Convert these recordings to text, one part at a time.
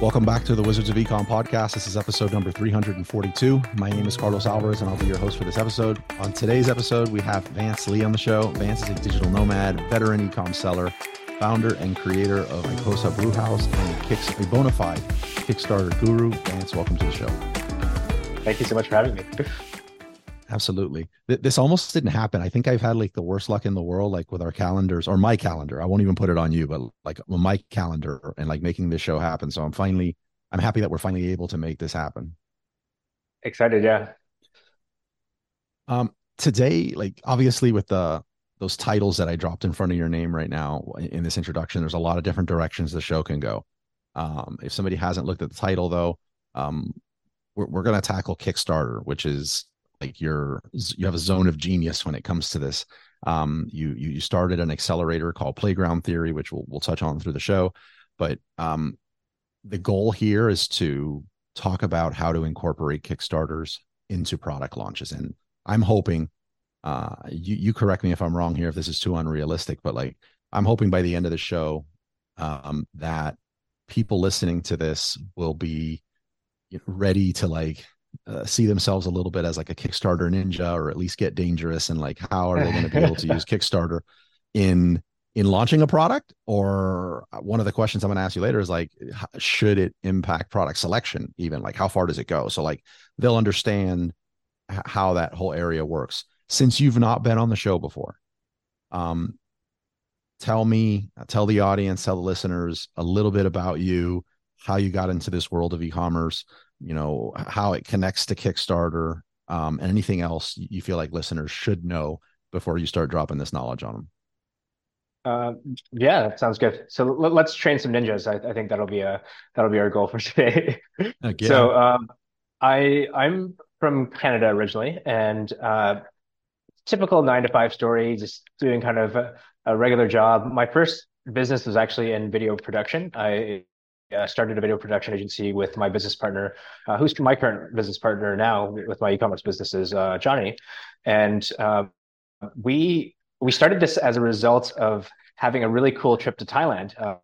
Welcome back to the Wizards of Ecom podcast. This is episode number 342. My name is Carlos Alvarez, and I'll be your host for this episode. On today's episode, we have Vance Lee on the show. Vance is a digital nomad, veteran ecom seller, founder and creator of Icosa Brewhouse, and a, kicks, a bona fide Kickstarter guru. Vance, welcome to the show. Thank you so much for having me. Absolutely. This almost didn't happen. I think I've had like the worst luck in the world, like with our calendars or my calendar. I won't even put it on you, but like my calendar and like making this show happen. So I'm finally, I'm happy that we're finally able to make this happen. Excited. Yeah. Um, today, like obviously with the, those titles that I dropped in front of your name right now in this introduction, there's a lot of different directions the show can go. Um, if somebody hasn't looked at the title though, um, we're, we're going to tackle Kickstarter, which is like you're you have a zone of genius when it comes to this. Um, you you started an accelerator called Playground Theory, which we'll we'll touch on through the show, but um, the goal here is to talk about how to incorporate Kickstarters into product launches, and I'm hoping uh, you you correct me if I'm wrong here if this is too unrealistic, but like I'm hoping by the end of the show um, that people listening to this will be ready to like uh, see themselves a little bit as like a Kickstarter ninja, or at least get dangerous and like how are they going to be able to use Kickstarter in in launching a product? Or uh, one of the questions I'm going to ask you later is like, should it impact product selection? Even like how far does it go? So like they'll understand how that whole area works. Since you've not been on the show before, um, tell me, tell the audience, tell the listeners a little bit about you, how you got into this world of e-commerce, you know how it connects to kickstarter um, and anything else you feel like listeners should know before you start dropping this knowledge on them uh, yeah that sounds good. So l- let's train some ninjas. I, I, think that'll be a that'll be our goal for today. So um, i i'm from canada originally and uh, typical nine to five story just doing kind of a, a regular job. My first business was actually in video production. I uh, started a video production agency with my business partner, uh, who's my current business partner now with my e-commerce businesses, uh, Johnny, and uh, we we started this as a result of having a really cool trip to Thailand. Uh,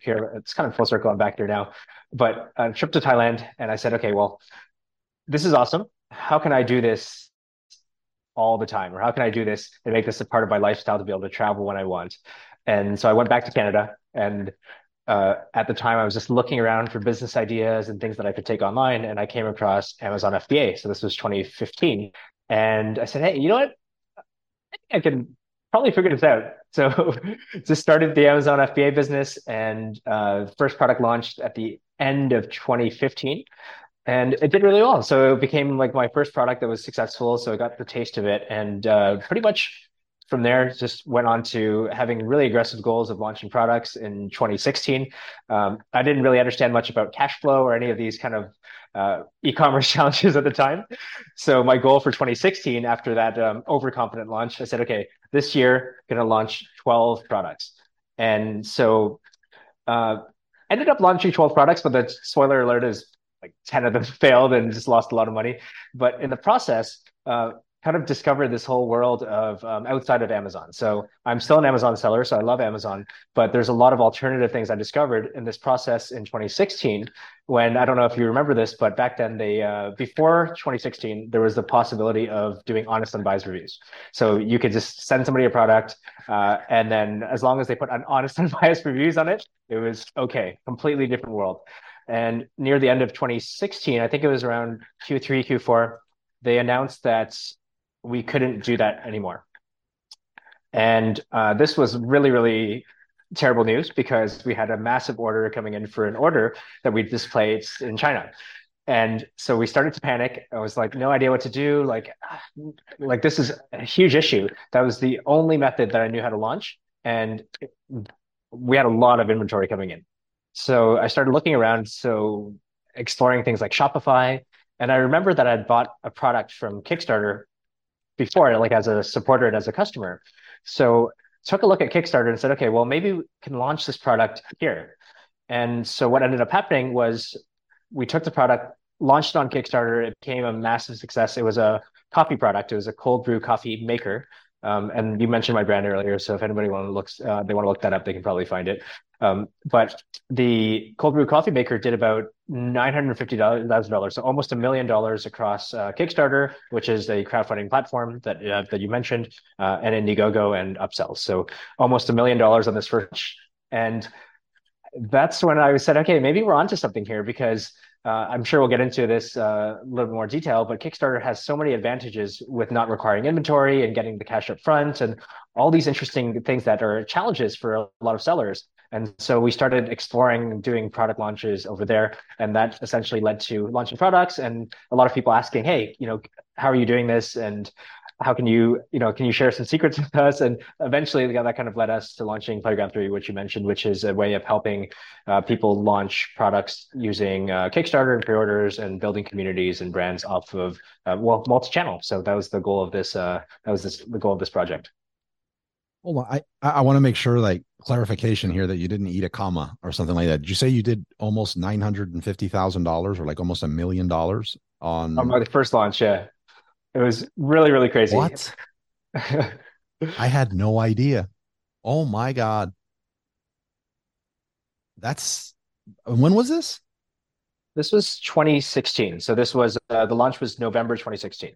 here, it's kind of full circle. I'm back here now, but a trip to Thailand, and I said, okay, well, this is awesome. How can I do this all the time, or how can I do this and make this a part of my lifestyle to be able to travel when I want? And so I went back to Canada and uh, at the time I was just looking around for business ideas and things that I could take online, and I came across Amazon FBA. So this was 2015, and I said, "Hey, you know what? I, I can probably figure this out." So just started the Amazon FBA business, and uh, first product launched at the end of 2015, and it did really well. So it became like my first product that was successful. So I got the taste of it, and uh, pretty much from there, just went on to having really aggressive goals of launching products in 2016. Um, I didn't really understand much about cash flow or any of these kind of uh, e-commerce challenges at the time. So my goal for 2016, after that um, overconfident launch, I said, okay, this year going to launch 12 products. And so uh, ended up launching 12 products, but the spoiler alert is like 10 of them failed and just lost a lot of money. But in the process, uh, kind of discovered this whole world of um, outside of Amazon. So I'm still an Amazon seller, so I love Amazon, but there's a lot of alternative things I discovered in this process in 2016. When I don't know if you remember this, but back then they uh, before 2016 there was the possibility of doing honest unbiased reviews. So you could just send somebody a product, uh, and then as long as they put an honest unbiased reviews on it, it was okay. Completely different world. And near the end of 2016, I think it was around Q3, Q4, they announced that we couldn't do that anymore. And uh, this was really, really terrible news because we had a massive order coming in for an order that we displayed in China. And so we started to panic. I was like, no idea what to do. Like, like this is a huge issue. That was the only method that I knew how to launch. And we had a lot of inventory coming in. So I started looking around. So exploring things like Shopify. And I remember that I'd bought a product from Kickstarter before, like as a supporter and as a customer. So took a look at Kickstarter and said, okay, well, maybe we can launch this product here. And so what ended up happening was we took the product, launched it on Kickstarter. It became a massive success. It was a coffee product. It was a cold brew coffee maker. Um, and you mentioned my brand earlier, so if anybody want to look, uh, they want to look that up, they can probably find it. Um, but the cold brew coffee maker did about nine hundred fifty thousand dollars, so almost a million dollars across uh, Kickstarter, which is a crowdfunding platform that uh, that you mentioned, uh, and Indiegogo and Upsells. So almost a million dollars on this first, and that's when I said, okay, maybe we're onto something here because uh, I'm sure we'll get into this uh, a little more detail, but Kickstarter has so many advantages with not requiring inventory and getting the cash up front and all these interesting things that are challenges for a lot of sellers. And so we started exploring doing product launches over there. And that essentially led to launching products and a lot of people asking, hey, you know, how are you doing this? And how can you, you know, can you share some secrets with us? And eventually that kind of led us to launching Playground Theory, which you mentioned, which is a way of helping uh, people launch products using uh, Kickstarter and pre-orders and building communities and brands off of, uh, well, multi-channel. So that was the goal of this, uh, that was this, the goal of this project. Hold on. I, I want to make sure like clarification here that you didn't eat a comma or something like that. Did you say you did almost nine hundred and fifty thousand dollars or like almost a million dollars on on my first launch? Yeah, it was really really crazy. What? I had no idea. Oh my god, that's when was this? This was 2016. So this was uh, the launch was November 2016.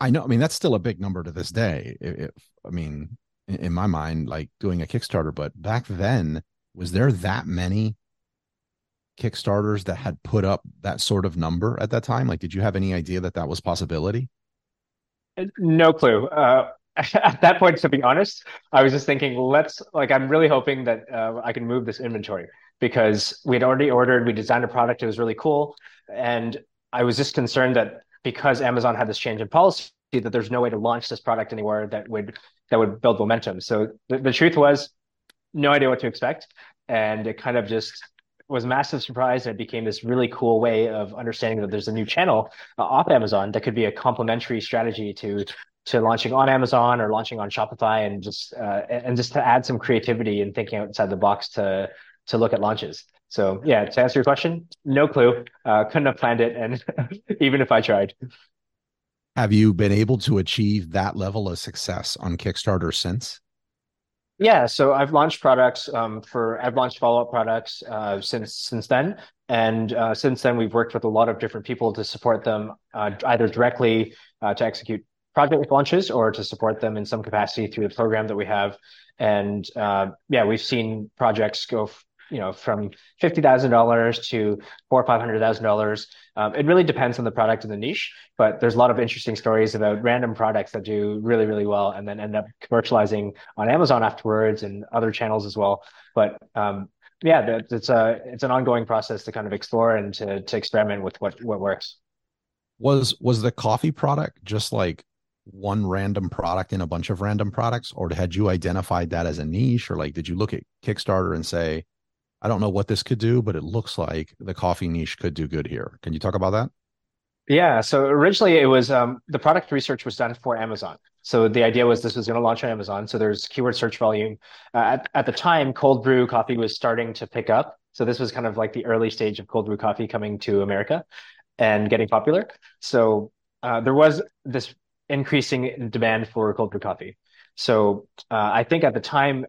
I know. I mean, that's still a big number to this day. If, I mean, in my mind, like doing a Kickstarter. But back then, was there that many Kickstarters that had put up that sort of number at that time? Like, did you have any idea that that was possibility? Uh, no clue. Uh, at that point, to be honest, I was just thinking, let's like, I'm really hoping that uh, I can move this inventory because we had already ordered, we designed a product, it was really cool, and I was just concerned that because Amazon had this change in policy, that there's no way to launch this product anywhere that would that would build momentum. So the, the truth was, no idea what to expect, and it kind of just was massive surprise and it became this really cool way of understanding that there's a new channel uh, off Amazon that could be a complementary strategy to to launching on Amazon or launching on Shopify and just uh, and just to add some creativity and thinking outside the box to to look at launches. So yeah, to answer your question, no clue. Uh, couldn't have planned it, and even if I tried. Have you been able to achieve that level of success on Kickstarter since? Yeah, so I've launched products um, for I've launched follow up products uh, since since then, and uh, since then we've worked with a lot of different people to support them uh, either directly uh, to execute project launches or to support them in some capacity through the program that we have. And uh, yeah, we've seen projects go you know from fifty thousand dollars to four or five hundred thousand um, dollars. It really depends on the product and the niche, but there's a lot of interesting stories about random products that do really really well and then end up commercializing on Amazon afterwards and other channels as well. But um, yeah, it's a it's an ongoing process to kind of explore and to to experiment with what what works. Was was the coffee product just like one random product in a bunch of random products or had you identified that as a niche or like did you look at kickstarter and say I don't know what this could do, but it looks like the coffee niche could do good here. Can you talk about that? Yeah. So originally it was um, the product research was done for Amazon. So the idea was this was going to launch on Amazon. So there's keyword search volume. Uh, at, at the time, cold brew coffee was starting to pick up. So this was kind of like the early stage of cold brew coffee coming to America and getting popular. So uh, there was this increasing demand for cold brew coffee. So uh, I think at the time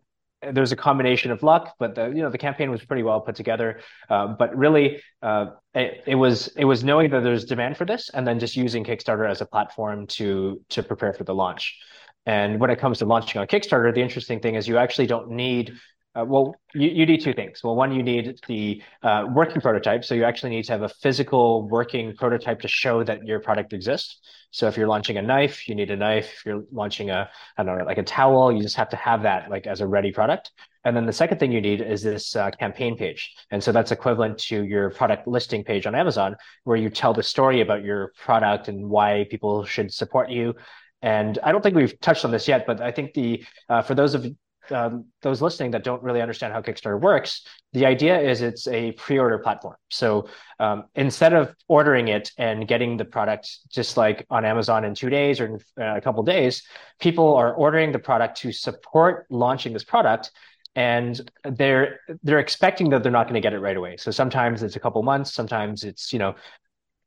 there's a combination of luck, but the you know the campaign was pretty well put together. Uh, but really, uh, it, it, was it was knowing that there's demand for this, and then just using Kickstarter as a platform to to prepare for the launch. And when it comes to launching on Kickstarter, the interesting thing is you actually don't need uh, well, you, you need two things. Well, one, you need the uh, working prototype. So you actually need to have a physical working prototype to show that your product exists. So if you're launching a knife, you need a knife. If you're launching a, I don't know, like a towel, you just have to have that like as a ready product. And then the second thing you need is this uh, campaign page. And so that's equivalent to your product listing page on Amazon, where you tell the story about your product and why people should support you. And I don't think we've touched on this yet, but I think the uh, for those of um, those listening that don't really understand how Kickstarter works, the idea is it's a pre-order platform. So um, instead of ordering it and getting the product just like on Amazon in two days or in uh, a couple days, people are ordering the product to support launching this product, and they're they're expecting that they're not going to get it right away. So sometimes it's a couple months, sometimes it's you know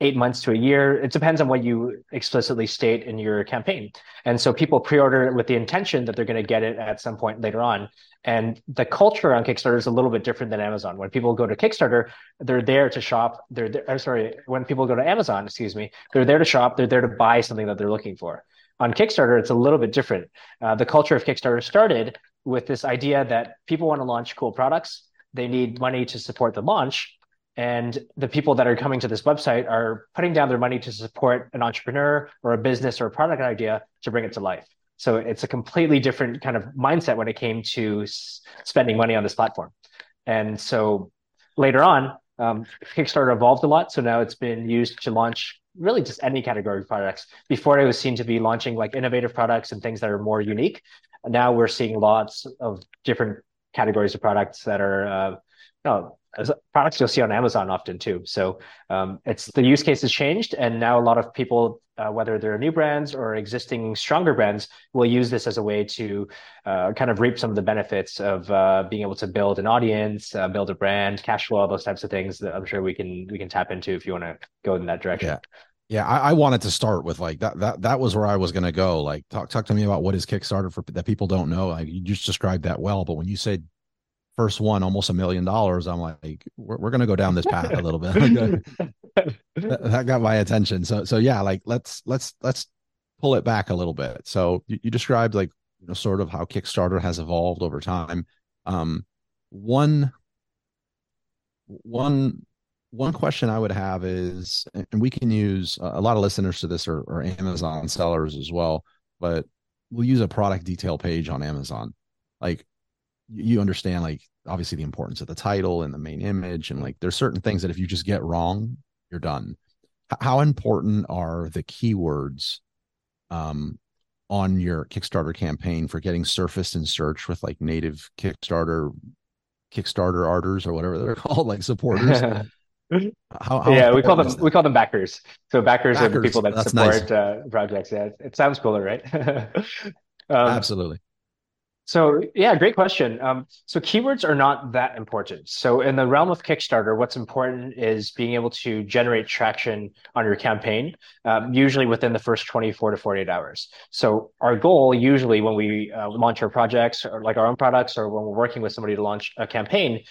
eight months to a year. It depends on what you explicitly state in your campaign. And so people pre-order it with the intention that they're going to get it at some point later on. And the culture on Kickstarter is a little bit different than Amazon. When people go to Kickstarter, they're there to shop. They're there, I'm sorry. When people go to Amazon, excuse me, they're there to shop. They're there to buy something that they're looking for. On Kickstarter, it's a little bit different. Uh, the culture of Kickstarter started with this idea that people want to launch cool products. They need money to support the launch and the people that are coming to this website are putting down their money to support an entrepreneur or a business or a product idea to bring it to life. So it's a completely different kind of mindset when it came to spending money on this platform. And so later on, um, Kickstarter evolved a lot. So now it's been used to launch really just any category of products. Before it was seen to be launching like innovative products and things that are more unique. Now we're seeing lots of different categories of products that are uh, no, products you'll see on Amazon often too. So um, it's the use case has changed, and now a lot of people, uh, whether they're new brands or existing stronger brands, will use this as a way to uh, kind of reap some of the benefits of uh, being able to build an audience, uh, build a brand, cash flow, all those types of things that I'm sure we can we can tap into if you want to go in that direction. Yeah. Yeah, I, I, wanted to start with like that. That that was where I was going to go. Like, talk talk to me about what is Kickstarter for that people don't know. Like, you just described that well. But when you said first one almost a million dollars i'm like we're, we're gonna go down this path a little bit. That, that, got my attention. So so yeah like let's let's let's pull it back a little bit. So you, you described like you know sort of how kickstarter has evolved over time. Um one one one question i would have is and we can use a lot of listeners to this or, or amazon sellers as well but we'll use a product detail page on amazon. Like you understand like obviously the importance of the title and the main image and like there's certain things that if you just get wrong you're done. How important are the keywords um on your kickstarter campaign for getting surfaced in search with like native kickstarter kickstarter arters or whatever they're called like supporters? How, how yeah we call them we call them backers. So backers, backers are the people that support nice. uh, projects. Yeah it sounds cooler right? Um, absolutely so yeah, great question. Um, so keywords are not that important. So in the realm of Kickstarter, what's important is being able to generate traction on your campaign, um, usually within the first 24 to 48 hours. So our goal usually when we uh, launch our projects or like our own products or when we're working with somebody to launch a campaign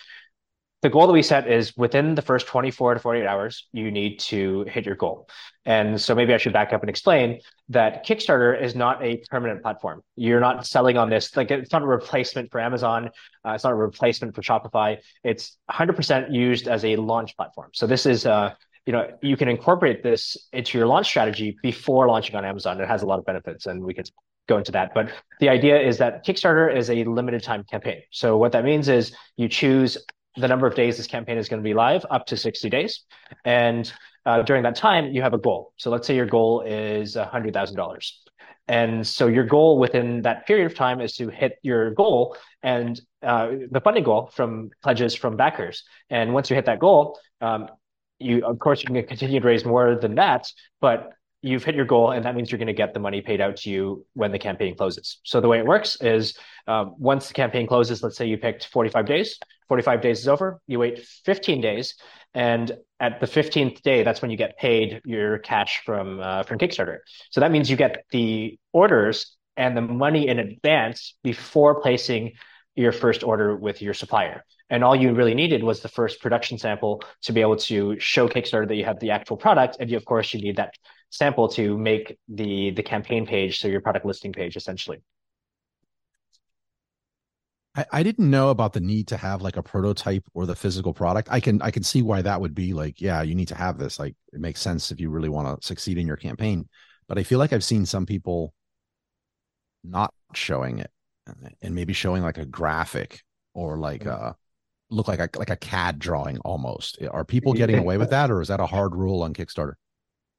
the goal that we set is within the first 24 to 48 hours, you need to hit your goal. And so maybe I should back up and explain that Kickstarter is not a permanent platform. You're not selling on this, like it's not a replacement for Amazon. Uh, it's not a replacement for Shopify. It's 100% used as a launch platform. So this is, uh, you know, you can incorporate this into your launch strategy before launching on Amazon. It has a lot of benefits and we could go into that. But the idea is that Kickstarter is a limited time campaign. So what that means is you choose the number of days this campaign is going to be live up to 60 days. And uh, during that time, you have a goal. So let's say your goal is $100,000. And so your goal within that period of time is to hit your goal and uh, the funding goal from pledges from backers. And once you hit that goal, um, you of course you can continue to raise more than that, but you've hit your goal, and that means you're going to get the money paid out to you when the campaign closes. So the way it works is um, once the campaign closes, let's say you picked 45 days, 45 days is over, you wait 15 days, and at the 15th day, that's when you get paid your cash from uh, from Kickstarter. So that means you get the orders and the money in advance before placing your first order with your supplier. And all you really needed was the first production sample to be able to show Kickstarter that you have the actual product. And you, of course, you need that sample to make the the campaign page, so your product listing page, essentially. I, I didn't know about the need to have like a prototype or the physical product. I can I can see why that would be like, yeah, you need to have this. Like it makes sense if you really want to succeed in your campaign. But I feel like I've seen some people not showing it and maybe showing like a graphic or like mm-hmm. a look like a like a CAD drawing almost. Are people getting away with that or is that a hard rule on Kickstarter?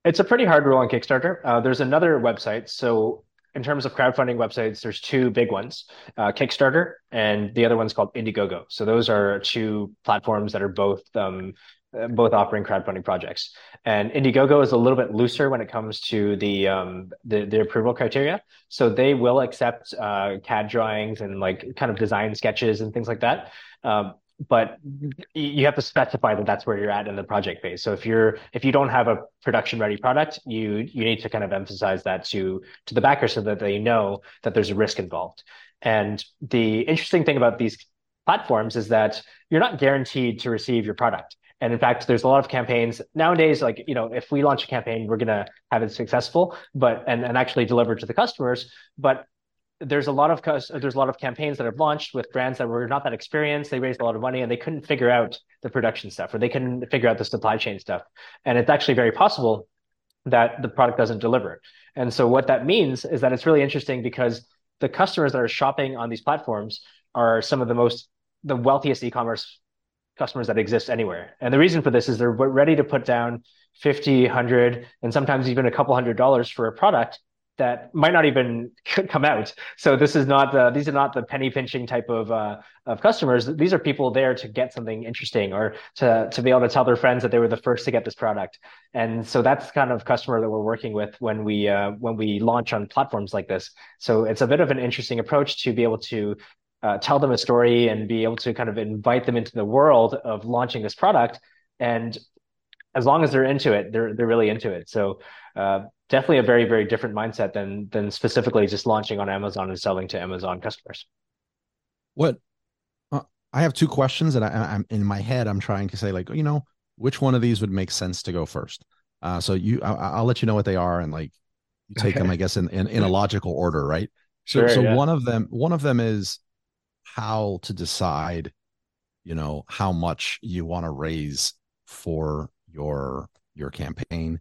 It's a pretty hard rule on Kickstarter. Uh, there's another website. So in terms of crowdfunding websites, there's two big ones, uh, Kickstarter, and the other one's called Indiegogo. So those are two platforms that are both um, both offering crowdfunding projects. And Indiegogo is a little bit looser when it comes to the um, the, the approval criteria. So they will accept uh, CAD drawings and like kind of design sketches and things like that. Um, but you have to specify that that's where you're at in the project phase. So if you're if you don't have a production ready product, you you need to kind of emphasize that to to the backer so that they know that there's a risk involved. And the interesting thing about these platforms is that you're not guaranteed to receive your product. And in fact, there's a lot of campaigns nowadays. Like you know, if we launch a campaign, we're gonna have it successful, but and and actually deliver to the customers. But there's a lot of there's a lot of campaigns that have launched with brands that were not that experienced. They raised a lot of money and they couldn't figure out the production stuff, or they couldn't figure out the supply chain stuff. And it's actually very possible that the product doesn't deliver. And so what that means is that it's really interesting because the customers that are shopping on these platforms are some of the most the wealthiest e-commerce customers that exist anywhere. And the reason for this is they're ready to put down 50, 100, and sometimes even a couple hundred dollars for a product that might not even come out. So this is not the, these are not the penny pinching type of uh, of customers. These are people there to get something interesting or to to be able to tell their friends that they were the first to get this product. And so that's kind of customer that we're working with when we uh, when we launch on platforms like this. So it's a bit of an interesting approach to be able to uh, tell them a story and be able to kind of invite them into the world of launching this product. And as long as they're into it, they're they're really into it. So uh, definitely a very very different mindset than than specifically just launching on Amazon and selling to Amazon customers. What uh, I have two questions, and I, am in my head. I'm trying to say like you know which one of these would make sense to go first. Uh, so you, I, will let you know what they are, and like you take okay. them, I guess, in, in in a logical order, right? So sure, so yeah. one of them one of them is how to decide, you know, how much you want to raise for your your campaign?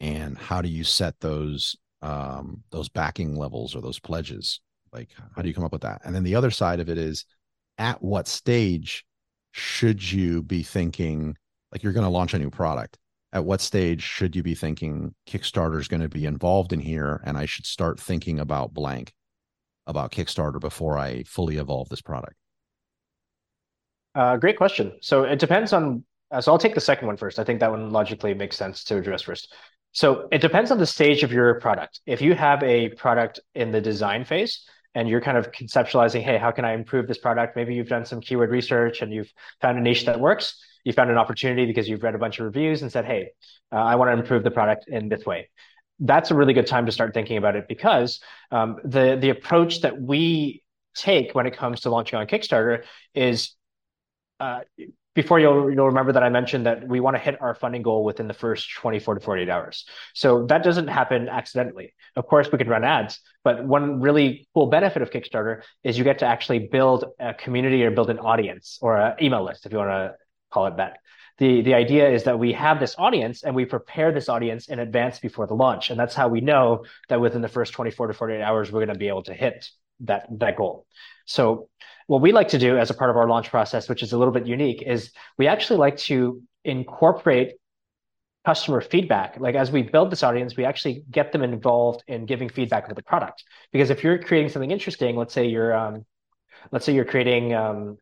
And how do you set those um, those backing levels or those pledges? Like how do you come up with that? And then the other side of it is at what stage should you be thinking like you're going to launch a new product. At what stage should you be thinking kickstarter is going to be involved in here and i should start thinking about blank about kickstarter before i fully evolve this product? Uh, great question. So it depends on uh, so I'll take the second one first. I think that one logically makes sense to address first. So it depends on the stage of your product. If you have a product in the design phase and you're kind of conceptualizing, hey, how can I improve this product? Maybe you've done some keyword research and you've found a niche that works. You found an opportunity because you've read a bunch of reviews and said, hey, uh, I want to improve the product in this way. That's a really good time to start thinking about it because um, the the approach that we take when it comes to launching on Kickstarter is uh, before you'll you'll remember that I mentioned that we want to hit our funding goal within the first 24 to 48 hours. So that doesn't happen accidentally. Of course, we can run ads, but one really cool benefit of Kickstarter is you get to actually build a community or build an audience or an email list, if you want to call it that. The, the idea is that we have this audience and we prepare this audience in advance before the launch. And that's how we know that within the first 24 to 48 hours, we're going to be able to hit that, that goal. So what we like to do as a part of our launch process, which is a little bit unique, is we actually like to incorporate customer feedback. Like as we build this audience, we actually get them involved in giving feedback of the product. Because if you're creating something interesting, let's say you're um, let's say you're creating um,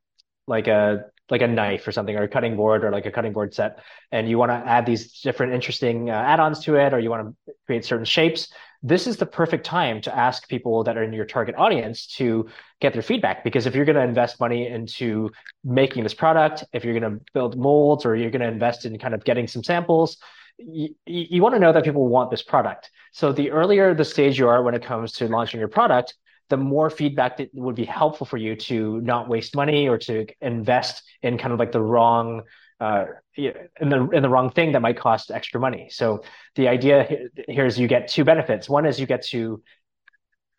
like a like a knife or something or a cutting board or like a cutting board set and you want to add these different interesting uh, add-ons to it or you want to create certain shapes this is the perfect time to ask people that are in your target audience to get their feedback because if you're going to invest money into making this product if you're going to build molds or you're going to invest in kind of getting some samples you, you want to know that people want this product. So the earlier the stage you are when it comes to launching your product the more feedback that would be helpful for you to not waste money or to invest in kind of like the wrong uh, in the in the wrong thing that might cost extra money. So the idea here is you get two benefits. One is you get to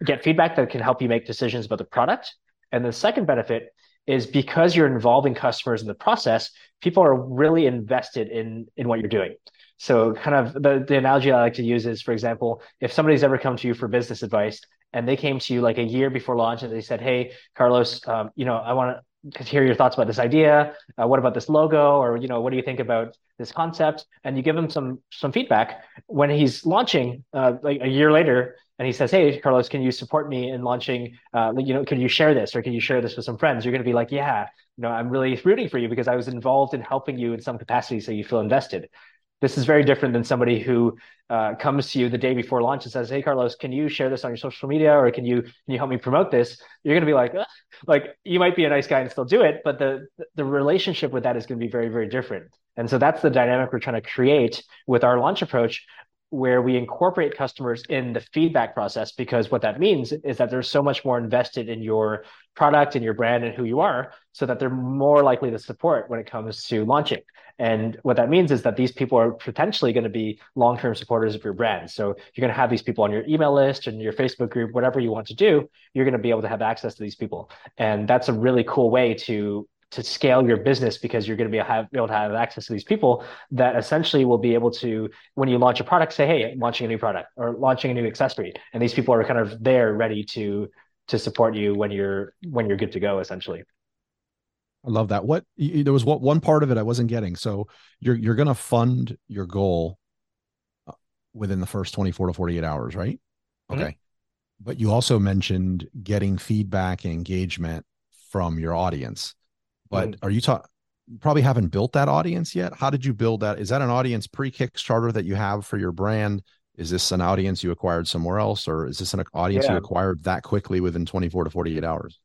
get feedback that can help you make decisions about the product, and the second benefit is because you're involving customers in the process, people are really invested in in what you're doing. So kind of the, the analogy I like to use is, for example, if somebody's ever come to you for business advice and they came to you like a year before launch and they said, Hey, Carlos, um, you know, I want to to hear your thoughts about this idea. Uh, what about this logo? Or you know, what do you think about this concept? And you give him some some feedback when he's launching uh, like a year later, and he says, "Hey, Carlos, can you support me in launching? Uh, you know, can you share this or can you share this with some friends?" You're going to be like, "Yeah, you know, I'm really rooting for you because I was involved in helping you in some capacity, so you feel invested." This is very different than somebody who uh, comes to you the day before launch and says, "Hey, Carlos, can you share this on your social media, or can you can you help me promote this?" You're going to be like, Ugh. like you might be a nice guy and still do it, but the the relationship with that is going to be very very different. And so that's the dynamic we're trying to create with our launch approach, where we incorporate customers in the feedback process because what that means is that they're so much more invested in your product and your brand and who you are so that they're more likely to support when it comes to launching. And what that means is that these people are potentially going to be long-term supporters of your brand. So you're going to have these people on your email list and your facebook group whatever you want to do you're going to be able to have access to these people. And that's a really cool way to to scale your business because you're going to be, have, be able to have access to these people that essentially will be able to, when you launch a product, say, "Hey, I'm launching a new product or launching a new accessory," and these people are kind of there, ready to to support you when you're when you're good to go, essentially. I love that. What you, there was what one part of it I wasn't getting. So you're you're going to fund your goal uh, within the first 24 to 48 hours, right? Mm-hmm. Okay. But you also mentioned getting feedback and engagement from your audience. But mm-hmm. are you talking? Probably haven't built that audience yet. How did you build that? Is that an audience pre Kickstarter that you have for your brand? Is this an audience you acquired somewhere else, or is this an audience yeah. you acquired that quickly within 24 to 48 hours?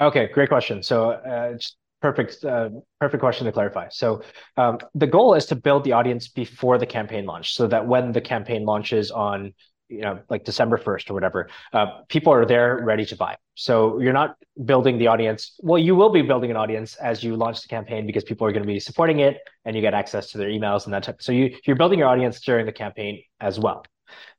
Okay, great question. So, uh, perfect, uh, perfect question to clarify. So, um, the goal is to build the audience before the campaign launch, so that when the campaign launches on you know like december 1st or whatever uh, people are there ready to buy. So you're not building the audience well you will be building an audience as you launch the campaign because people are going to be supporting it and you get access to their emails and that type so you, you're building your audience during the campaign as well.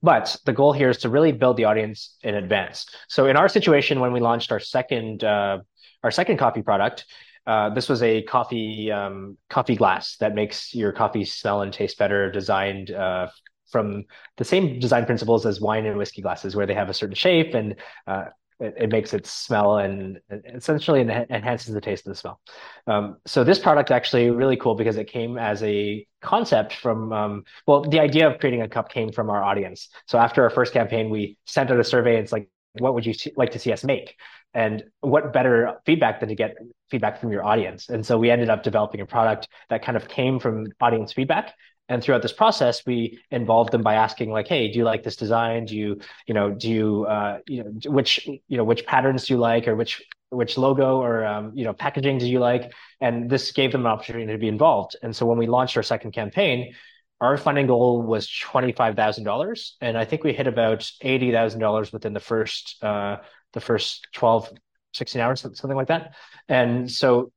But the goal here is to really build the audience in advance. So in our situation when we launched our second uh, our second coffee product uh, this was a coffee um, coffee glass that makes your coffee smell and taste better, designed uh, from the same design principles as wine and whiskey glasses, where they have a certain shape and uh, it, it, makes it smell and essentially enhances the taste of the smell. Um, so this product actually really cool because it came as a concept from um, well, the idea of creating a cup came from our audience. So after our first campaign, we sent out a survey. And it's like, what would you like to see us make? And what better feedback than to get feedback from your audience? And so we ended up developing a product that kind of came from audience feedback. And throughout this process we involved them by asking like hey do you like this design? Do you you know do you uh, you know which you know which patterns do you like or which which logo or um, you know packaging do you like? And this gave them an opportunity to be involved. And so when we launched our second campaign our funding goal was $25000 and i think we hit about $80000 within the first uh, the first 12 16 hours something like that and so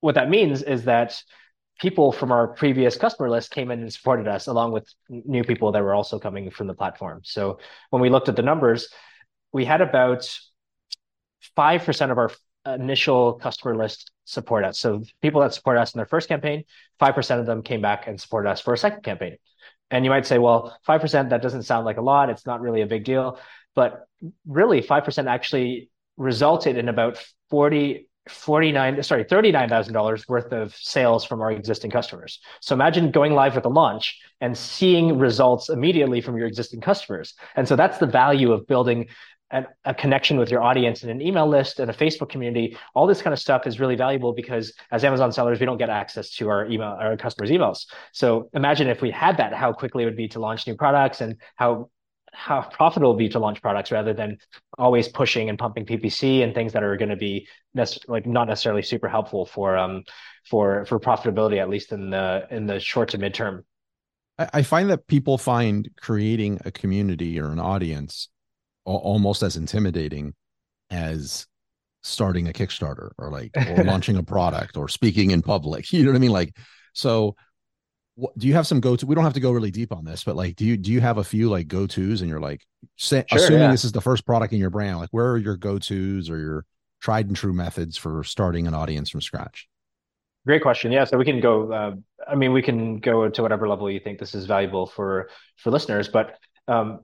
what that means is that people from our previous customer list came in and supported us along with new people that were also coming from the platform. So when we looked at the numbers, we had about 5% of our initial customer list support us. So people that support us in their first campaign, 5% of them came back and supported us for a second campaign. And you might say, well, 5%, that doesn't sound like a lot. It's not really a big deal. But really, 5% actually resulted in about 40 49 sorry $39,000 worth of sales from our existing customers. So imagine going live with a launch and seeing results immediately from your existing customers. And so that's the value of building an, a connection with your audience and an email list and a Facebook community. All this kind of stuff is really valuable because as Amazon sellers, we don't get access to our email, our customers' emails. So imagine if we had that, how quickly it would be to launch new products and how how profitable be to launch products rather than always pushing and pumping PPC and things that are going to be like not necessarily super helpful for um for for profitability at least in the in the short to midterm. I find that people find creating a community or an audience almost as intimidating as starting a Kickstarter or like or launching a product or speaking in public. You know what I mean? Like so what, do you have some go to? We don't have to go really deep on this, but like, do you do you have a few like go tos, and you're like, say, sure, assuming yeah. this is the first product in your brand, like, where are your go tos or your tried and true methods for starting an audience from scratch? Great question. Yeah, so we can go. Uh, I mean, we can go to whatever level you think this is valuable for for listeners, but um,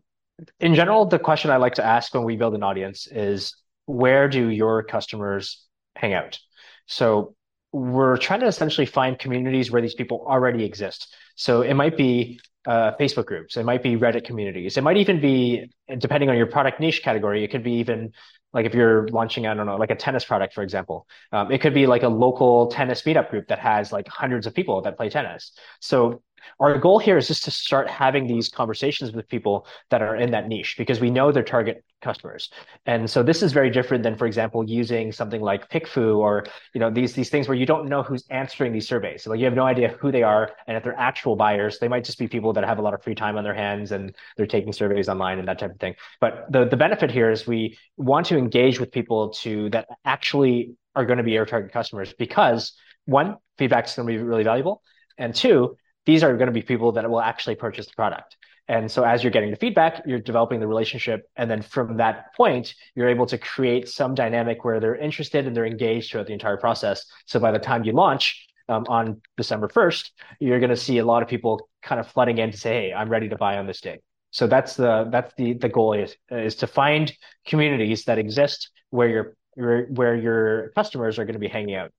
in general, the question I like to ask when we build an audience is, where do your customers hang out? So we're trying to essentially find communities where these people already exist. So it might be uh, Facebook groups, it might be Reddit communities, it might even be, depending on your product niche category, it could be even like if you're launching, I don't know, like a tennis product, for example, um, it could be like a local tennis meetup group that has like hundreds of people that play tennis. So our goal here is just to start having these conversations with people that are in that niche because we know their target customers. And so this is very different than, for example, using something like PickFu or you know these these things where you don't know who's answering these surveys. So like you have no idea who they are, and if they're actual buyers, they might just be people that have a lot of free time on their hands and they're taking surveys online and that type of thing. But the the benefit here is we want to engage with people to that actually are going to be our target customers because one, feedback is going to be really valuable, and two, these are going to be people that will actually purchase the product. And so as you're getting the feedback, you're developing the relationship. And then from that point, you're able to create some dynamic where they're interested and they're engaged throughout the entire process. So by the time you launch um, on December 1st, you're going to see a lot of people kind of flooding in to say, hey, I'm ready to buy on this day. So that's the that's the the goal is is to find communities that exist where your, your where your customers are going to be hanging out.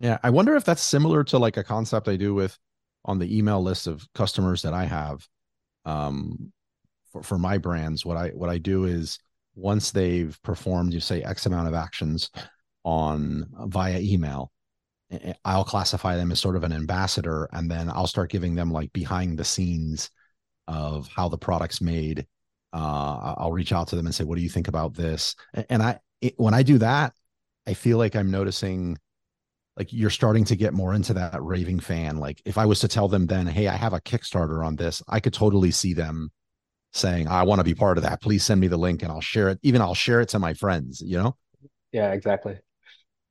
Yeah, I wonder if that's similar to like a concept I do with on the email list of customers that I have um, for, for my brands, what I what I do is once they've performed, you say X amount of actions on via email, I'll classify them as sort of an ambassador, and then I'll start giving them like behind the scenes of how the product's made. Uh, I'll reach out to them and say, "What do you think about this?" And I, it, when I do that, I feel like I'm noticing like you're starting to get more into that raving fan. Like if I was to tell them then, hey, I have a Kickstarter on this, I could totally see them saying, I want to be part of that. Please send me the link and I'll share it. Even I'll share it to my friends, you know? Yeah, exactly.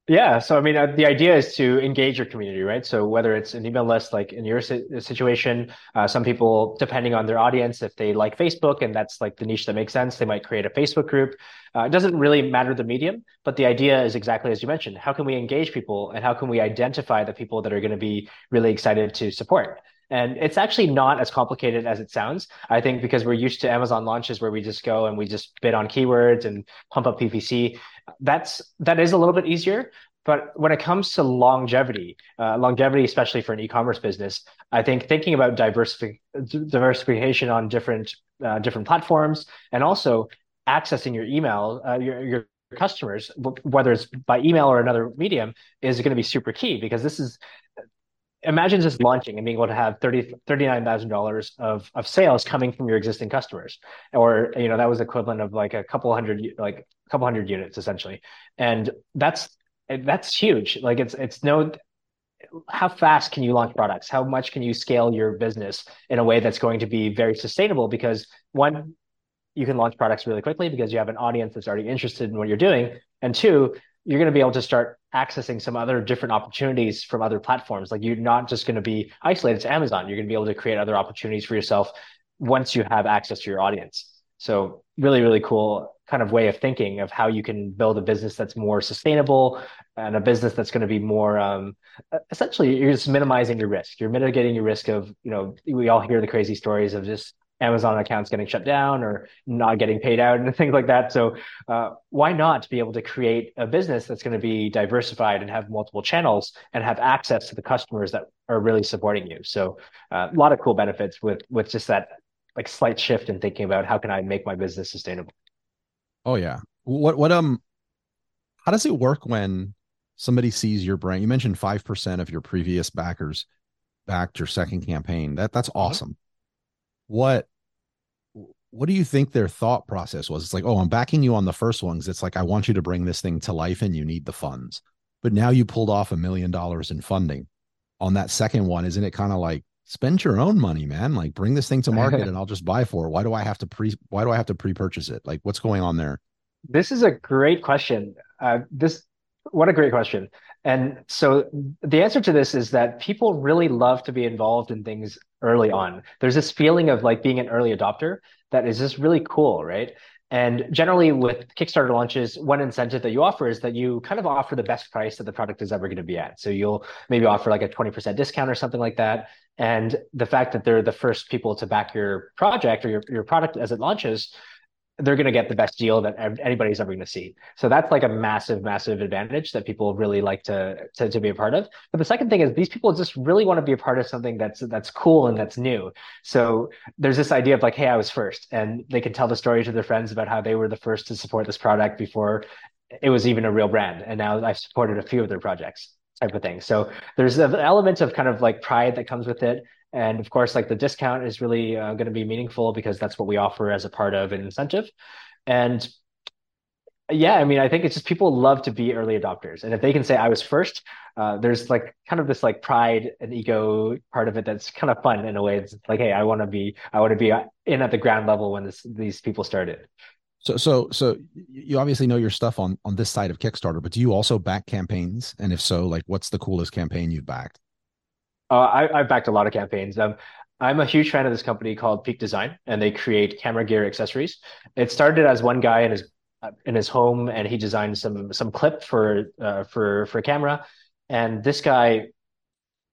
Yeah. So, I mean, uh, the idea is to engage your community, right? So, whether it's an email list, like in your si- situation, uh, some people, depending on their audience, if they like Facebook and that's like the niche that makes sense, they might create a Facebook group. Uh, it doesn't really matter the medium, but the idea is exactly as you mentioned. How can we engage people and how can we identify the people that are going to be really excited to support? And it's actually not as complicated as it sounds. I think because we're used to Amazon launches where we just go and we just bid on keywords and pump up PPC. That's that is a little bit easier. But when it comes to longevity, uh, longevity, especially for an e-commerce business, I think thinking about diversific- diversification on different uh, different platforms and also accessing your email, uh, your your customers, whether it's by email or another medium, is going to be super key because this is imagine just launching and being able to have 30 $39,000 of of sales coming from your existing customers. Or you know that was equivalent of like a couple hundred like a couple hundred units essentially. And that's that's huge. Like it's it's no how fast can you launch products? How much can you scale your business in a way that's going to be very sustainable? Because one you can launch products really quickly because you have an audience that's already interested in what you're doing. And two you're going to be able to start accessing some other different opportunities from other platforms. Like you're not just going to be isolated to Amazon. You're going to be able to create other opportunities for yourself once you have access to your audience. So really, really cool kind of way of thinking of how you can build a business that's more sustainable and a business that's going to be more um, essentially you're just minimizing your risk. You're mitigating your risk of, you know, we all hear the crazy stories of just Amazon accounts getting shut down or not getting paid out and things like that. So uh, why not be able to create a business that's going to be diversified and have multiple channels and have access to the customers that are really supporting you? So uh, a lot of cool benefits with with just that like slight shift in thinking about how can I make my business sustainable. Oh yeah. What what um how does it work when somebody sees your brand? You mentioned 5% of your previous backers backed your second campaign. That that's mm-hmm. awesome. What what do you think their thought process was? It's like, oh, I'm backing you on the first ones. It's like, I want you to bring this thing to life and you need the funds. But now you pulled off a million dollars in funding on that second one. Isn't it kind of like spend your own money, man? Like bring this thing to market and I'll just buy for it. Why do I have to pre why do I have to pre-purchase it? Like what's going on there? This is a great question. Uh, this what a great question. And so the answer to this is that people really love to be involved in things early on. There's this feeling of like being an early adopter that is just really cool, right? And generally, with Kickstarter launches, one incentive that you offer is that you kind of offer the best price that the product is ever going to be at. So you'll maybe offer like a 20% discount or something like that. And the fact that they're the first people to back your project or your, your product as it launches they're going to get the best deal that anybody's ever going to see. So that's like a massive, massive advantage that people really like to, to, to be a part of. But the second thing is these people just really want to be a part of something that's that's cool and that's new. So there's this idea of like, hey, I was first, and they can tell the story to their friends about how they were the first to support this product before it was even a real brand, and now I've supported a few of their projects, type of thing. So there's an element of kind of like pride that comes with it and of course like the discount is really uh, going to be meaningful because that's what we offer as a part of an incentive. And yeah i mean i think it's just people love to be early adopters. And if they can say i was first uh, there's like kind of this like pride and ego part of it that's kind of fun in a way. It's like hey i want to be i want to be in at the ground level when this, these people started. So so so you obviously know your stuff on on this side of kickstarter but do you also back campaigns? And if so like what's the coolest campaign you've backed uh, I, I've backed a lot of campaigns. Um, I'm a huge fan of this company called Peak Design, and they create camera gear accessories. It started as one guy in his uh, in his home, and he designed some some clip for uh, for for camera. And this guy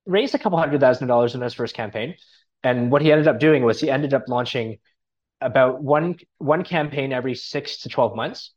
raised a couple hundred thousand dollars in his first campaign. And what he ended up doing was he ended up launching about one one campaign every six to twelve months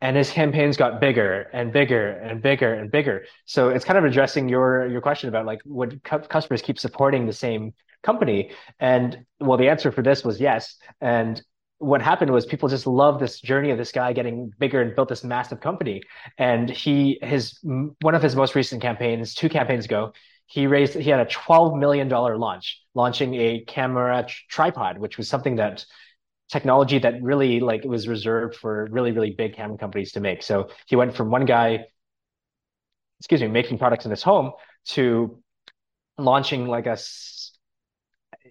and his campaigns got bigger and bigger and bigger and bigger. So it's kind of addressing your your question about like would cu- customers keep supporting the same company? And well, the answer for this was yes. And what happened was people just loved this journey of this guy getting bigger and built this massive company. And he his one of his most recent campaigns, two campaigns ago, he raised he had a twelve million dollar launch, launching a camera tripod, which was something that technology that really like was reserved for really really big camera companies to make. So he went from one guy excuse me making products in his home to launching like a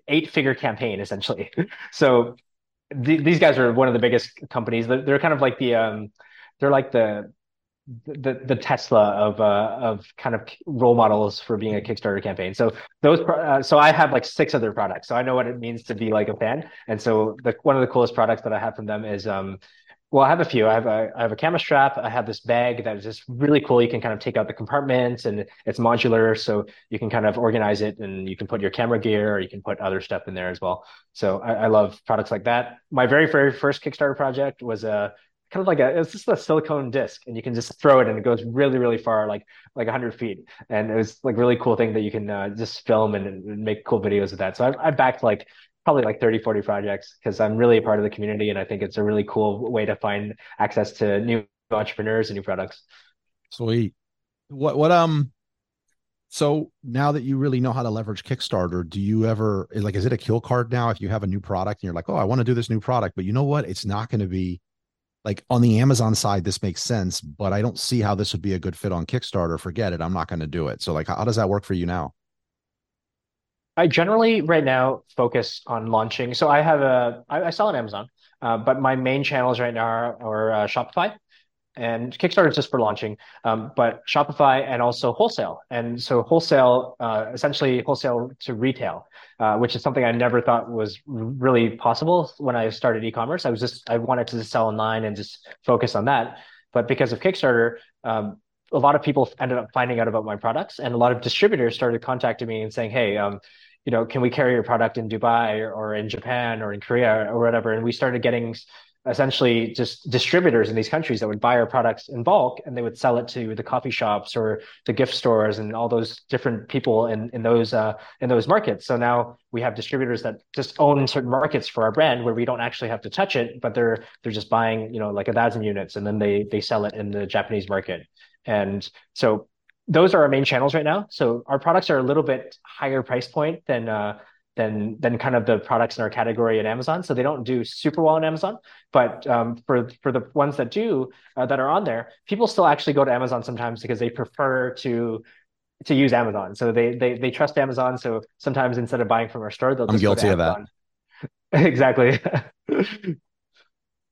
eight figure campaign essentially. So th- these guys are one of the biggest companies. They're, they're kind of like the um they're like the the the Tesla of uh of kind of role models for being a Kickstarter campaign. So those uh, so I have like six other products. So I know what it means to be like a fan. And so the one of the coolest products that I have from them is um well I have a few. I have a I have a camera strap. I have this bag that is just really cool. You can kind of take out the compartments and it's modular, so you can kind of organize it and you can put your camera gear or you can put other stuff in there as well. So I, I love products like that. My very very first Kickstarter project was a kind of like a it's just a silicone disc and you can just throw it and it goes really really far like like 100 feet. And it was like really cool thing that you can uh, just film and, and, make cool videos of that. So I've, I've backed like probably like 30 40 projects because i'm really a part of the community and i think it's a really cool way to find access to new entrepreneurs and new products. Sweet. What what um so now that you really know how to leverage Kickstarter, do you ever like is it a kill card now if you have a new product and you're like, oh, I want to do this new product, but you know what? It's not going to be like on the Amazon side, this makes sense, but I don't see how this would be a good fit on Kickstarter. Forget it. I'm not going to do it. So, like, how, does that work for you now? I generally right now focus on launching. So I have a I, I sell on Amazon, uh, but my main channels right now are, are uh, Shopify and Kickstarter is just for launching, um, but Shopify and also wholesale. And so wholesale, uh, essentially wholesale to retail, uh, which is something I never thought was really possible when I started e-commerce. I was just I wanted to just sell online and just focus on that. But because of Kickstarter, um, a lot of people ended up finding out about my products, and a lot of distributors started contacting me and saying, "Hey." Um, you know, can we carry your product in Dubai or, or in Japan or in Korea or whatever? And we started getting essentially just distributors in these countries that would buy our products in bulk and they would sell it to the coffee shops or the gift stores and all those different people in, in those uh, in those markets. So now we have distributors that just own certain markets for our brand where we don't actually have to touch it, but they're they're just buying, you know, like a thousand units and then they they sell it in the Japanese market. And so those are our main channels right now. So our products are a little bit higher price point than uh, than than kind of the products in our category at Amazon. So they don't do super well on Amazon, but um, for for the ones that do uh, that are on there, people still actually go to Amazon sometimes because they prefer to to use Amazon. So they they they trust Amazon. So sometimes instead of buying from our store, they'll. I'm guilty of that. exactly.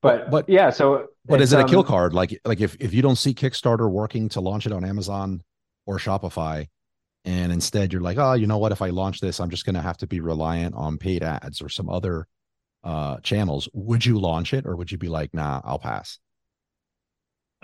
but but yeah, so. But is it a kill um, card? Like like if if you don't see Kickstarter working to launch it on Amazon or Shopify, and instead you're like oh you know what if i launch this i'm just going to have to be reliant on paid ads or some other uh, channels would you launch it or would you be like nah i'll pass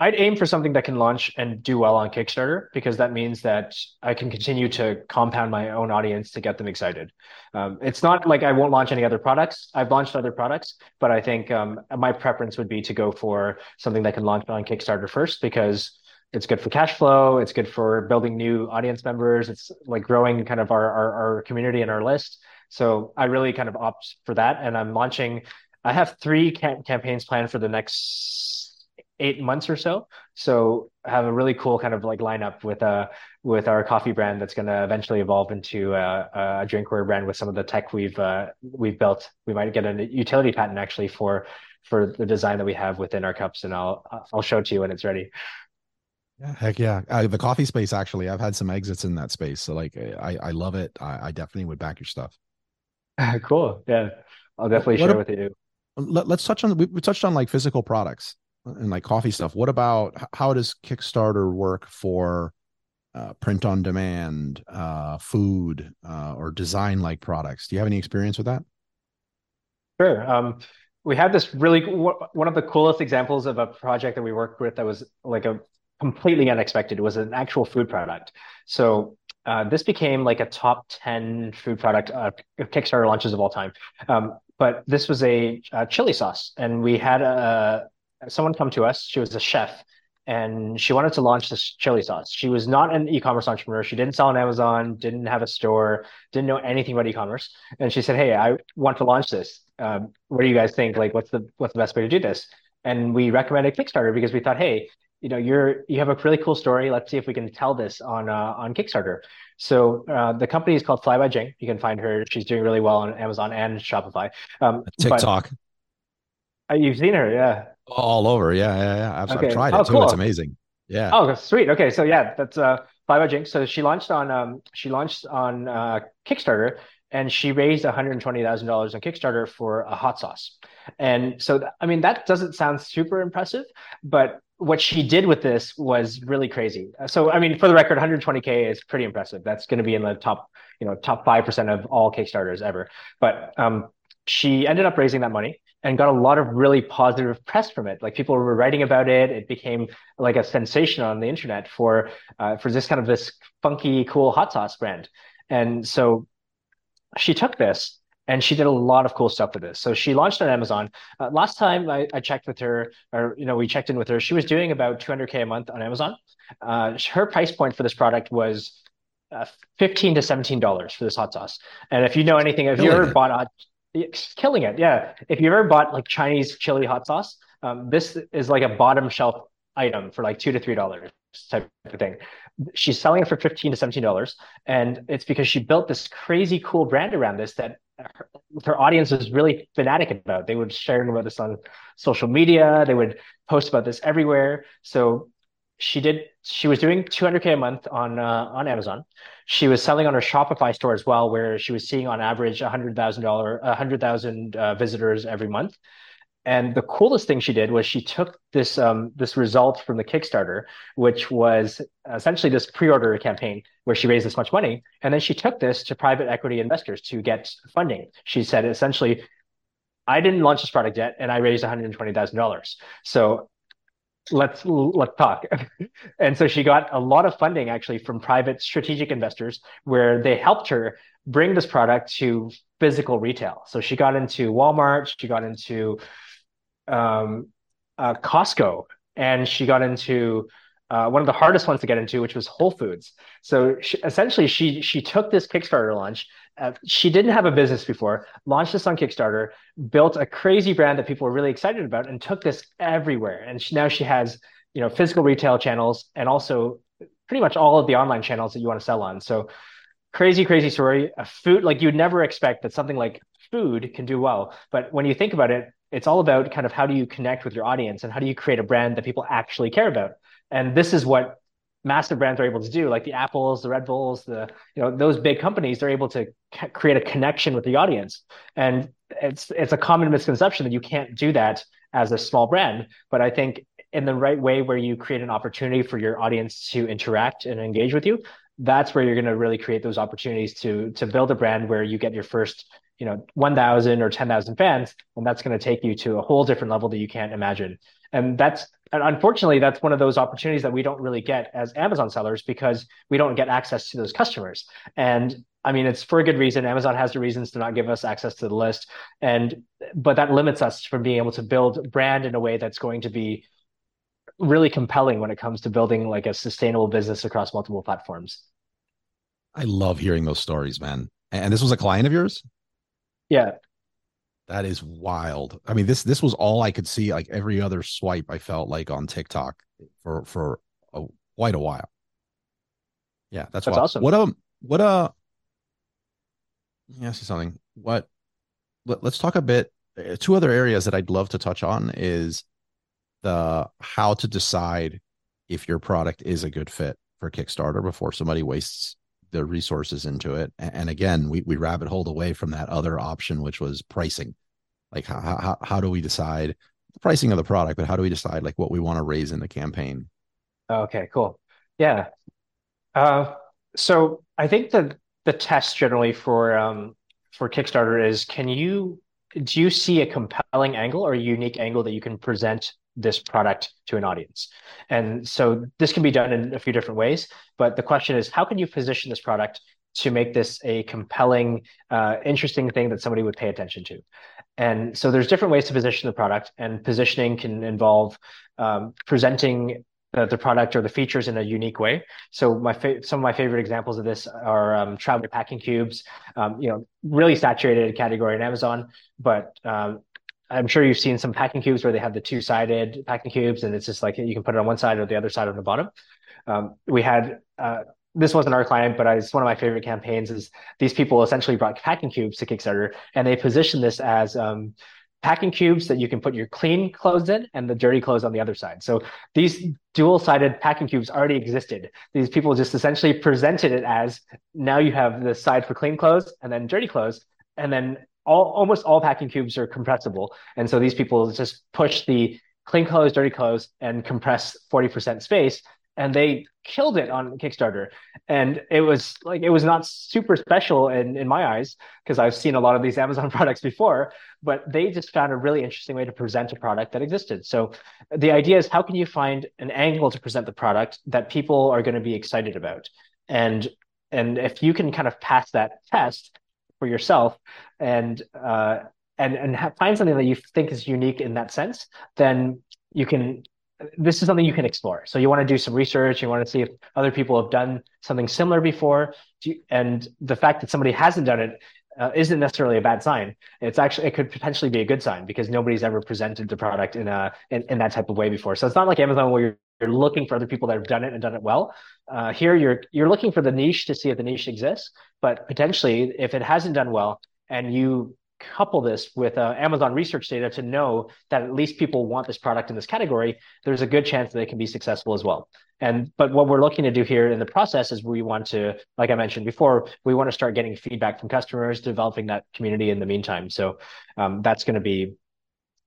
I'd aim for something that can launch and do well on Kickstarter because that means that I can continue to compound my own audience to get them excited. Um, it's not like I won't launch any other products. I've launched other products, but I think um, my preference would be to go for something that can launch on Kickstarter first because it's good for cash flow. It's good for building new audience members. It's like growing kind of our, our, our community and our list. So I really kind of opt for that. And I'm launching, I have three cam- campaigns planned for the next eight months or so. So I have a really cool kind of like lineup with uh with our coffee brand that's going to eventually evolve into a, a drinkware brand with some of the tech we've uh, we've built. We might get a utility patent actually for for the design that we have within our cups, and I'll I'll show it to you when it's ready. Yeah, heck yeah. Uh, the coffee space, actually, I've had some exits in that space. So, like, I, I love it. I, I definitely would back your stuff. cool. Yeah. I'll definitely what, share what with you. Let, us touch on, we, we touched on like physical products and like coffee stuff. What about how does Kickstarter work for uh, print on demand, uh, food, uh, or design like products? Do you have any experience with that? Sure. Um, we had this really one of the coolest examples of a project that we worked with that was like a completely unexpected. It was an actual food product. So uh, this became like a top 10 food product uh, Kickstarter launches of all time. Um, but this was a, a, chili sauce, and we had a someone come to us. She was a chef, and she wanted to launch this chili sauce. She was not an e-commerce entrepreneur. She didn't sell on Amazon, didn't have a store, didn't know anything about e-commerce. And she said, "Hey, I want to launch this. Um, what do you guys think? Like, what's the what's the best way to do this?" And we recommended Kickstarter because we thought, "Hey, you know you're you have a really cool story. Let's see if we can tell this on uh, on kickstarter. So uh, the company is called fly by jing you can find her. She's doing really well on amazon and shopify. Um, tiktok. but, uh, you've seen her yeah. All over. Yeah yeah yeah. I've, okay. I've tried it oh, too. Cool. it's amazing. Yeah. Oh sweet. Okay so yeah that's uh fly by jing so she launched on um she launched on uh kickstarter and she raised $120,000 on Kickstarter for a hot sauce. And so, I mean, that doesn't sound super impressive, but what she did with this was really crazy. So, I mean, for the record, 120k is pretty impressive. That's going to be in the top, you know, top five percent of all Kickstarters ever. But um, she ended up raising that money and got a lot of really positive press from it. Like people were writing about it. It became like a sensation on the internet for uh, for this kind of this funky, cool hot sauce brand. And so she took this and she did a lot of cool stuff with this. So she launched on Amazon. Uh, last time I, I, checked with her, or you know, we checked in with her. She was doing about 200k a month on Amazon. Uh, her price point for this product was uh, 15 to 17 dollars for this hot sauce. And if you know anything, if you ever it. bought a, killing it, yeah. If you ever bought like Chinese chili hot sauce, um, this is like a bottom shelf item for like two to three dollars type of thing. She's selling it for fifteen to seventeen dollars, and it's because she built this crazy cool brand around this that her, her audience was really fanatic about. They would share about this on social media. They would post about this everywhere. So she did. She was doing 200k a month on uh, on Amazon. She was selling on her Shopify store as well, where she was seeing on average a hundred thousand dollar, a hundred thousand uh, visitors every month. And the coolest thing she did was she took this um, this result from the Kickstarter, which was essentially this pre-order campaign where she raised this much money, and then she took this to private equity investors to get funding. She said essentially, "I didn't launch this product yet, and I raised one hundred twenty thousand dollars. So let's let's talk." and so she got a lot of funding actually from private strategic investors, where they helped her bring this product to physical retail. So she got into Walmart, she got into um, uh, Costco, and she got into uh, one of the hardest ones to get into, which was Whole Foods. So she, essentially, she she took this Kickstarter launch. Uh, she didn't have a business before, launched this on Kickstarter, built a crazy brand that people were really excited about, and took this everywhere. And she, now she has you know physical retail channels and also pretty much all of the online channels that you want to sell on. So crazy, crazy story. A food like you'd never expect that something like food can do well, but when you think about it, it's all about kind of how do you connect with your audience and how do you create a brand that people actually care about. And this is what massive brands are able to do like the apples the red bulls the you know those big companies they're able to ca- create a connection with the audience. And it's it's a common misconception that you can't do that as a small brand. But i think in the right way where you create an opportunity for your audience to interact and engage with you that's where you're going to really create those opportunities to to build a brand where you get your first you know 1000 or 10000 fans and that's going to take you to a whole different level that you can't imagine. And that's and unfortunately that's one of those opportunities that we don't really get as amazon sellers because we don't get access to those customers. And i mean it's for a good reason. Amazon has the reasons to not give us access to the list. And but that limits us from being able to build brand in a way that's going to be really compelling when it comes to building like a sustainable business across multiple platforms. I love hearing those stories man. And this was a client of yours yeah. That is wild. I mean, this this was all I could see. Like every other swipe, I felt like on TikTok for for a, quite a while. Yeah, that's, that's awesome. What um, what uh, let me ask you something. What? Let, let's talk a bit. Uh, two other areas that I'd love to touch on is the how to decide if your product is a good fit for Kickstarter before somebody wastes the resources into it. And again, we we rabbit holed away from that other option, which was pricing. Like how how how do we decide the pricing of the product, but how do we decide like what we want to raise in the campaign? Okay, cool. Yeah. Uh, so I think that the test generally for um, for Kickstarter is can you do you see a compelling angle or a unique angle that you can present this product to an audience? And so this can be done in a few different ways, but the question is how can you position this product to make this a compelling, uh, interesting thing that somebody would pay attention to? And so there's different ways to position the product, and positioning can involve um, presenting the, the, product or the features in a unique way. So my fa- some of my favorite examples of this are um, travel packing cubes. Um, you know, really saturated category in Amazon, but um, I'm sure you've seen some packing cubes where they have the two sided packing cubes, and it's just like you can put it on one side or the other side on the bottom. Um, we had uh, this wasn't our client, but it's one of my favorite campaigns. Is these people essentially brought packing cubes to Kickstarter, and they positioned this as um, packing cubes that you can put your clean clothes in and the dirty clothes on the other side. So these dual-sided packing cubes already existed. These people just essentially presented it as now you have the side for clean clothes and then dirty clothes, and then all almost all packing cubes are compressible. And so these people just push the clean clothes, dirty clothes, and compress 40% space and they killed it on Kickstarter. And it was like it was not super special in in my eyes because I've seen a lot of these Amazon products before, but they just found a really interesting way to present a product that existed. So the idea is how can you find an angle to present the product that people are going to be excited about? And and if you can kind of pass that test for yourself and uh, and and have, find something that you think is unique in that sense, then you can this is something you can explore. So you want to do some research, you want to see if other people have done something similar before, and the fact that somebody hasn't done it uh, not necessarily a bad sign. It's actually it could potentially be a good sign because nobody's ever presented the product in a in, in that type of way before. So it's not like Amazon where you're, you're looking for other people that have done it and done it well. Uh, here you're you're looking for the niche to see if the niche exists, but potentially if it hasn't done well and you couple this with uh, Amazon research data to know that at least people want this product in this category, there's a good chance that they can be successful as well. And but what we're looking to do here in the process is we want to, like I mentioned before, we want to start getting feedback from customers, developing that community in the meantime. So um, that's going to be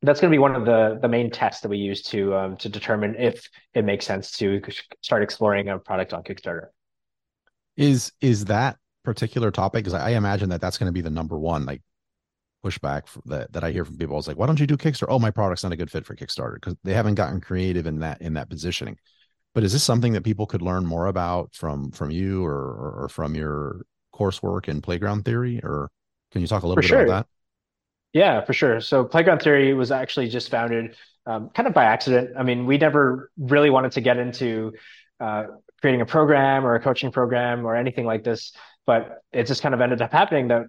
that's going to be one of the the main tests that we use to um, to determine if it makes sense to start exploring a product on Kickstarter. Is is that particular topic? Because I imagine that that's going to be the number one. Like pushback that that I hear from people. I was like, why don't you do Kickstarter? Oh, my product's not a good fit for Kickstarter because they haven't gotten creative in that in that positioning. But is this something that people could learn more about from from you or or from your coursework in playground theory? Or can you talk a little for bit sure. about that? Yeah, for sure. So playground theory was actually just founded um, kind of by accident. I mean, we never really wanted to get into uh, creating a program or a coaching program or anything like this, but it just kind of ended up happening that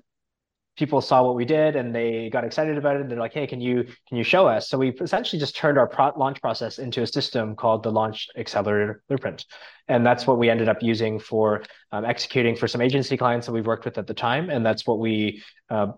people saw what we did and they got excited about it. And they're like, "Hey, can you can you show us?" So we essentially just turned our pro- launch process into a system called the Launch Accelerator Blueprint, and that's what we ended up using for um, executing for some agency clients that we've worked with at the time, and that's what we uh,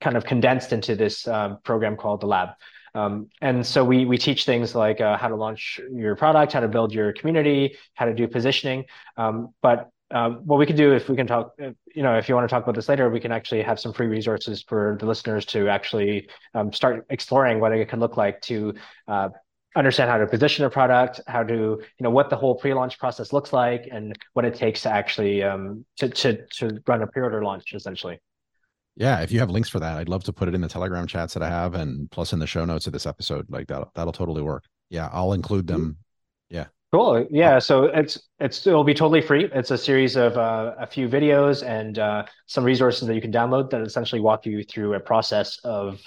kind of condensed into this um, program called the Lab. Um, and so we we teach things like uh, how to launch your product, how to build your community, how to do positioning. Um, but uh, what we can do if we can talk, you know, if you want to talk about this later, we can actually have some free resources for the listeners to actually um, start exploring what it can look like to uh, understand how to position a product, how to, you know, what the whole pre-launch process looks like, and what it takes to actually um, to to to run a pre-order launch, essentially. Yeah, if you have links for that, I'd love to put it in the Telegram chats that I have, and plus in the show notes of this episode. Like that, that'll totally work. Yeah, I'll include them. Yeah. Cool. Yeah. So it's it's it'll be totally free. It's a series of uh, a few videos and uh, some resources that you can download that essentially walk you through a process of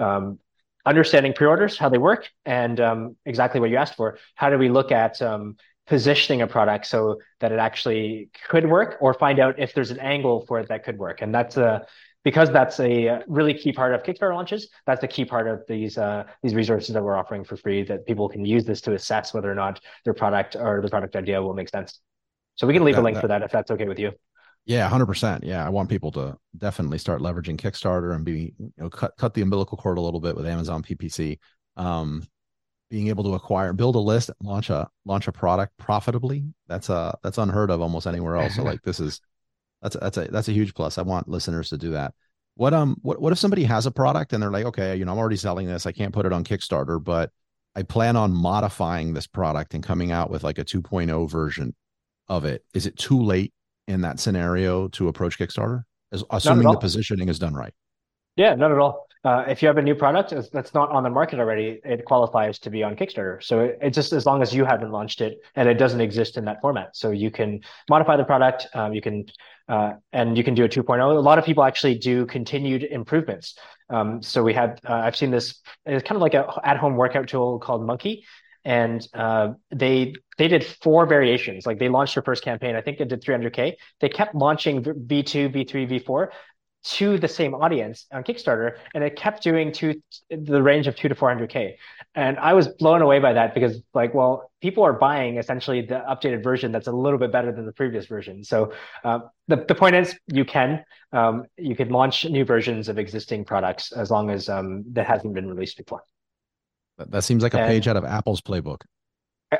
um, understanding pre-orders, how they work, and um, exactly what you asked for. How do we look at um, positioning a product so that it actually could work, or find out if there's an angle for it that could work? And that's a because that's a really key part of Kickstarter launches. That's a key part of these uh, these resources that we're offering for free that people can use this to assess whether or not their product or the product idea will make sense. So we can leave that, a link that, for that if that's okay with you. Yeah, hundred percent. Yeah, I want people to definitely start leveraging Kickstarter and be you know cut cut the umbilical cord a little bit with Amazon PPC. Um, being able to acquire, build a list, launch a launch a product profitably. That's a that's unheard of almost anywhere else. So like this is that's a, that's a that's a huge plus. I want listeners to do that. What um what what if somebody has a product and they're like, okay, you know, I'm already selling this. I can't put it on Kickstarter, but I plan on modifying this product and coming out with like a 2.0 version of it. Is it too late in that scenario to approach Kickstarter? As, assuming the positioning is done right. Yeah, not at all. Uh, if you have a new product that's not on the market already, it qualifies to be on Kickstarter. So it, it, just as long as you haven't launched it and it doesn't exist in that format, so you can modify the product. Um, you can uh, and you can do a 2.0. A lot of people actually do continued improvements. Um, so we had uh, I've seen this. It's kind of like a at-home workout tool called Monkii, and uh, they they did four variations. Like they launched their first campaign. I think it did 300k. They kept launching V2, V3, V4 to the same audience on Kickstarter, and it kept doing to the range of two to 400k. And I was blown away by that because, like, well, people are buying essentially the updated version that's a little bit better than the previous version. So uh, the the point is, you can um, you can launch new versions of existing products as long as um, that hasn't been released before. That seems like a and, page out of Apple's playbook.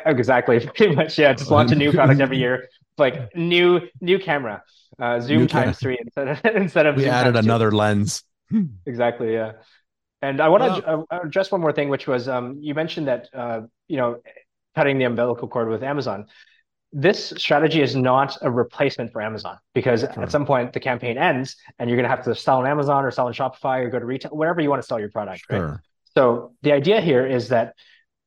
Exactly, pretty much. Yeah, just launch a new product every year. Like new new camera, uh, zoom new times three instead of instead of. We added another two. lens. exactly. Yeah, and I want to well, address one more thing, which was um, you mentioned that uh, you know cutting the umbilical cord with Amazon. This strategy is not a replacement for Amazon because sure. at some point the campaign ends and you're going to have to sell on Amazon or sell on Shopify or go to retail, wherever you want to sell your product. Sure. Right? So the idea here is that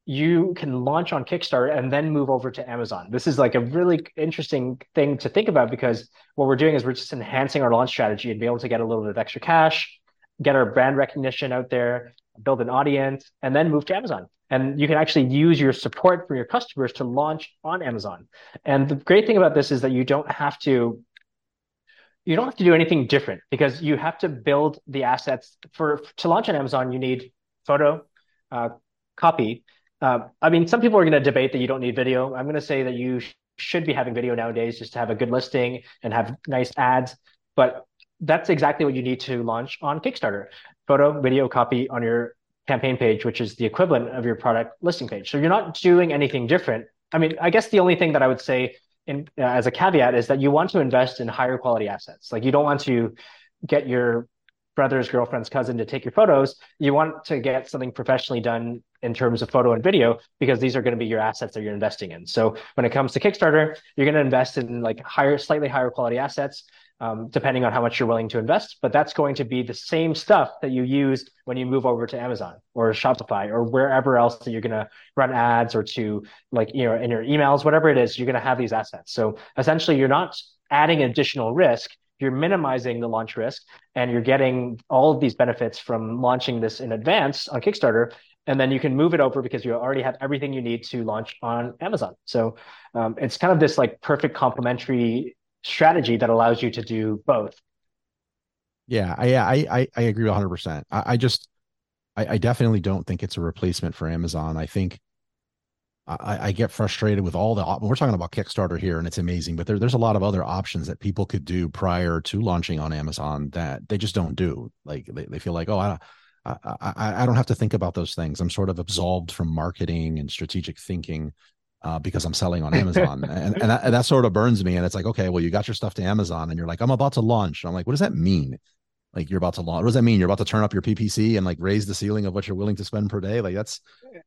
you can launch on Kickstarter and then move over to Amazon. This is like a really interesting thing to think about because what we're doing is we're just enhancing our launch strategy and be able to get a little bit of extra cash, get our brand recognition out there, build an audience, and then move to Amazon. And you can actually use your support from your customers to launch on Amazon. And the great thing about this is that you don't have to you don't have to do anything different because you have to build the assets for to launch on Amazon. You need photo, uh, copy, uh, I mean, some people are going to debate that you don't need video. I'm going to say that you sh- should be having video nowadays just to have a good listing and have nice ads. But that's exactly what you need to launch on Kickstarter photo, video, copy on your campaign page, which is the equivalent of your product listing page. So you're not doing anything different. I mean, I guess the only thing that I would say in, uh, as a caveat is that you want to invest in higher quality assets. Like you don't want to get your brother's girlfriend's cousin to take your photos. You want to get something professionally done in terms of photo and video because these are going to be your assets that you're investing in. So when it comes to Kickstarter, you're going to invest in like higher, slightly higher quality assets, um, depending on how much you're willing to invest. But that's going to be the same stuff that you use when you move over to Amazon or Shopify or wherever else that you're going to run ads or to like you know in your emails, whatever it is, you're going to have these assets. So essentially, you're not adding additional risk you're minimizing the launch risk and you're getting all of these benefits from launching this in advance on Kickstarter and then you can move it over because you already have everything you need to launch on Amazon. So um, it's kind of this like perfect complementary strategy that allows you to do both. Yeah, I I I, agree 100. percent I, I just I, I definitely don't think it's a replacement for Amazon. I think I, I, get frustrated with all the we're talking about Kickstarter here and it's amazing, but there, there's a lot of other options that people could do prior to launching on Amazon that they just don't do. Like they, they feel like, oh, I, I, I, I don't have to think about those things. I'm sort of absolved from marketing and strategic thinking uh, because I'm selling on Amazon. and, and that, and, that, sort of burns me. And it's like, okay, well, you got your stuff to Amazon and you're like, I'm about to launch. I'm like, what does that mean? Like you're about to launch. What does that mean? You're about to turn up your PPC and like raise the ceiling of what you're willing to spend per day. Like that's,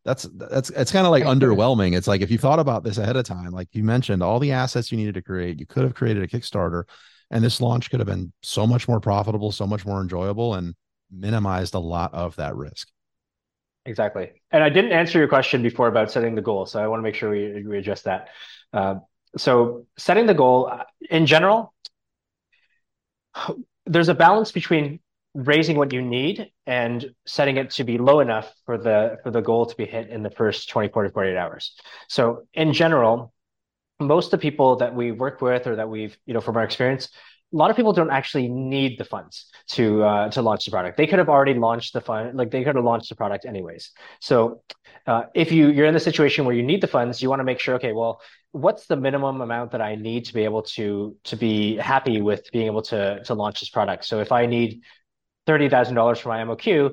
that's, that's, it's kind of like underwhelming. It's like, if you thought about this ahead of time, like you mentioned all the assets you needed to create, you could have created a Kickstarter and this launch could have been so much more profitable, so much more enjoyable. And minimized a lot of that risk. Exactly. And I didn't answer your question before about setting the goal. So I want to make sure we, we address that. Uh, so setting the goal uh, in general, there's a balance between raising what you need and setting it to be low enough for the for the goal to be hit in the first 24 to 48 hours. So in general, most of the people that we work with or that we've, you know, from our experience, a lot of people don't actually need the funds to uh, to launch the product. They could have already launched the fund, like they could have launched the product anyways. So uh, if you you're in the situation where you need the funds, you want to make sure, okay, well, what's the minimum amount that I need to be able to to be happy with being able to to launch this product. So if I need thirty thousand dollars for my MOQ,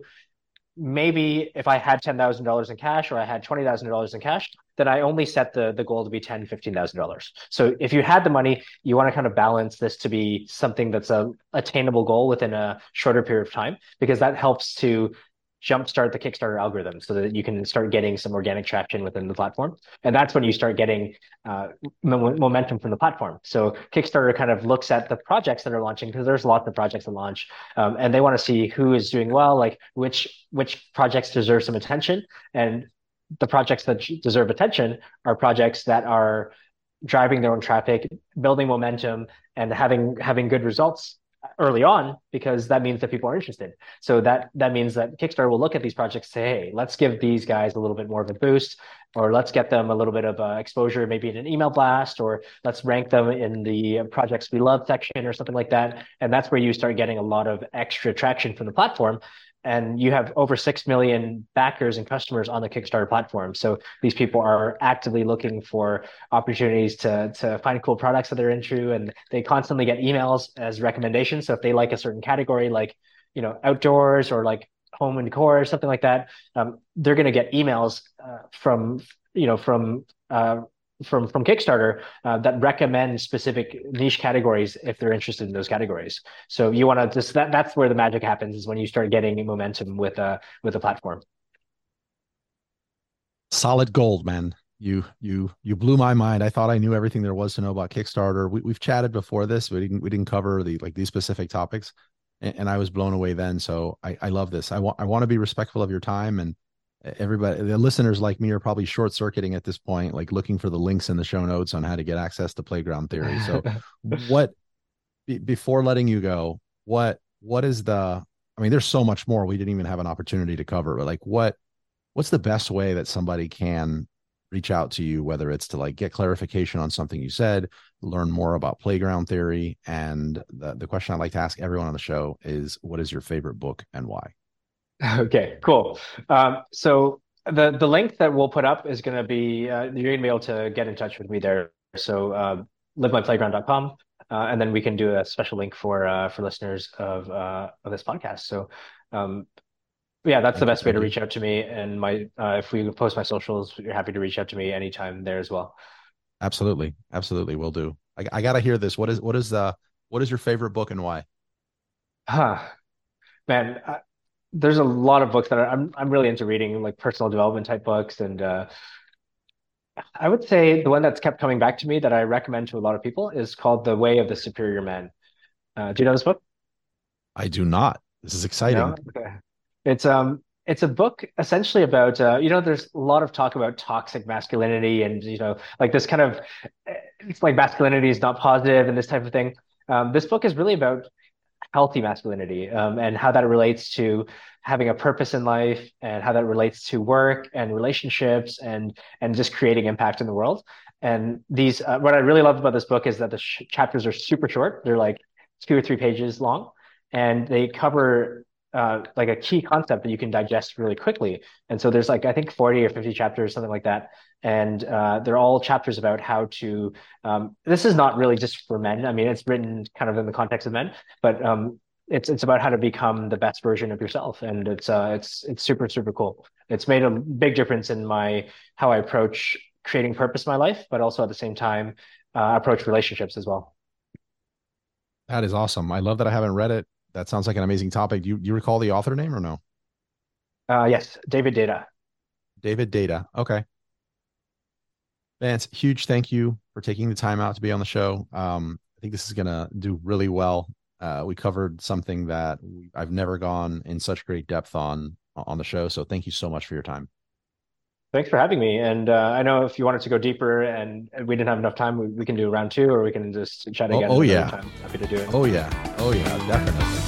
maybe if I had ten thousand dollars in cash or I had twenty thousand dollars in cash, then I only set the the goal to be ten, fifteen thousand dollars. So if you had the money, you want to kind of balance this to be something that's a attainable goal within a shorter period of time because that helps to jumpstart the Kickstarter algorithm so that you can start getting some organic traction within the platform. And that's when you start getting uh, momentum from the platform. So Kickstarter kind of looks at the projects that are launching because there's lots of projects that launch, um, and they want to see who is doing well, like which which projects deserve some attention, and the projects that deserve attention are projects that are driving their own traffic, building momentum, and having having good results early on because that means that people are interested. So that that means that Kickstarter will look at these projects, say, hey, let's give these guys a little bit more of a boost, or let's get them a little bit of uh, exposure, maybe in an email blast, or let's rank them in the projects we love section or something like that. And that's where you start getting a lot of extra traction from the platform and you have over 6 million backers and customers on the kickstarter platform. So these people are actively looking for opportunities to, to find cool products that they're into and they constantly get emails as recommendations. So if they like a certain category like you know outdoors or like home and decor or something like that um, they're going to get emails uh, from you know from uh, from from Kickstarter uh, that recommend specific niche categories if they're interested in those categories. So you want to just that that's where the magic happens is when you start getting momentum with a uh, with a platform. Solid gold, man. You you you blew my mind. I thought I knew everything there was to know about Kickstarter. We, we've chatted before this. We didn't we didn't cover the like these specific topics, and, and I was blown away then. So I I love this. I want I want to be respectful of your time and everybody the listeners like me are probably short circuiting at this point like looking for the links in the show notes on how to get access to playground theory. So what before letting you go what what is the i mean there's so much more we didn't even have an opportunity to cover but like what what's the best way that somebody can reach out to you whether it's to like get clarification on something you said learn more about playground theory and the, the question i like to ask everyone on the show is what is your favorite book and why Okay, cool. Um, so the the link that we'll put up is going to be uh, you're going to be able to get in touch with me there. So uh, livemyplayground.com, uh, and then we can do a special link for uh, for listeners of uh, of this podcast. So. Um, yeah, that's the best way to reach out to me. And my uh, if we post my socials, you're happy to reach out to me anytime there as well. Absolutely, absolutely, we'll do. I, I got to hear this. What is what is the what is your favorite book and why? Huh, man, there's a lot of books that are, I'm I'm really into reading, like personal development type books, and uh, I would say the one that's kept coming back to me that I recommend to a lot of people is called The Way of the Superior Man. Uh, do you know this book? I do not. This is exciting. No? Okay. It's um it's a book essentially about uh, you know there's a lot of talk about toxic masculinity and you know like this kind of it's like masculinity is not positive and this type of thing. Um, this book is really about healthy masculinity um, and how that relates to having a purpose in life and how that relates to work and relationships and and just creating impact in the world and these uh, what i really love about this book is that the sh- chapters are super short they're like two or three pages long and they cover uh, like a key concept that you can digest really quickly. And so there's like I think 40 or 50 chapters, something like that, and uh, they're all chapters about how to. Um, this is not really just for men. I mean, it's written kind of in the context of men, but um, it's it's about how to become the best version of yourself, and it's uh, it's it's super super cool. It's made a big difference in my how I approach creating purpose in my life, but also at the same time uh, approach relationships as well. That is awesome. I love that I haven't read it that sounds like an amazing topic. Do you, do you recall the author name or no? Uh, yes, David Deida. David Deida. Okay. Vance, huge thank you for taking the time out to be on the show. Um, I think this is going to do really well. Uh, we covered something that I've never gone in such great depth on on the show. So thank you so much for your time. Thanks for having me. And uh, I know if you wanted to go deeper and we didn't have enough time, we, we can do round two or we can just chat oh, again. Oh, oh yeah. Happy to do it. Oh, yeah. Oh, yeah. Definitely.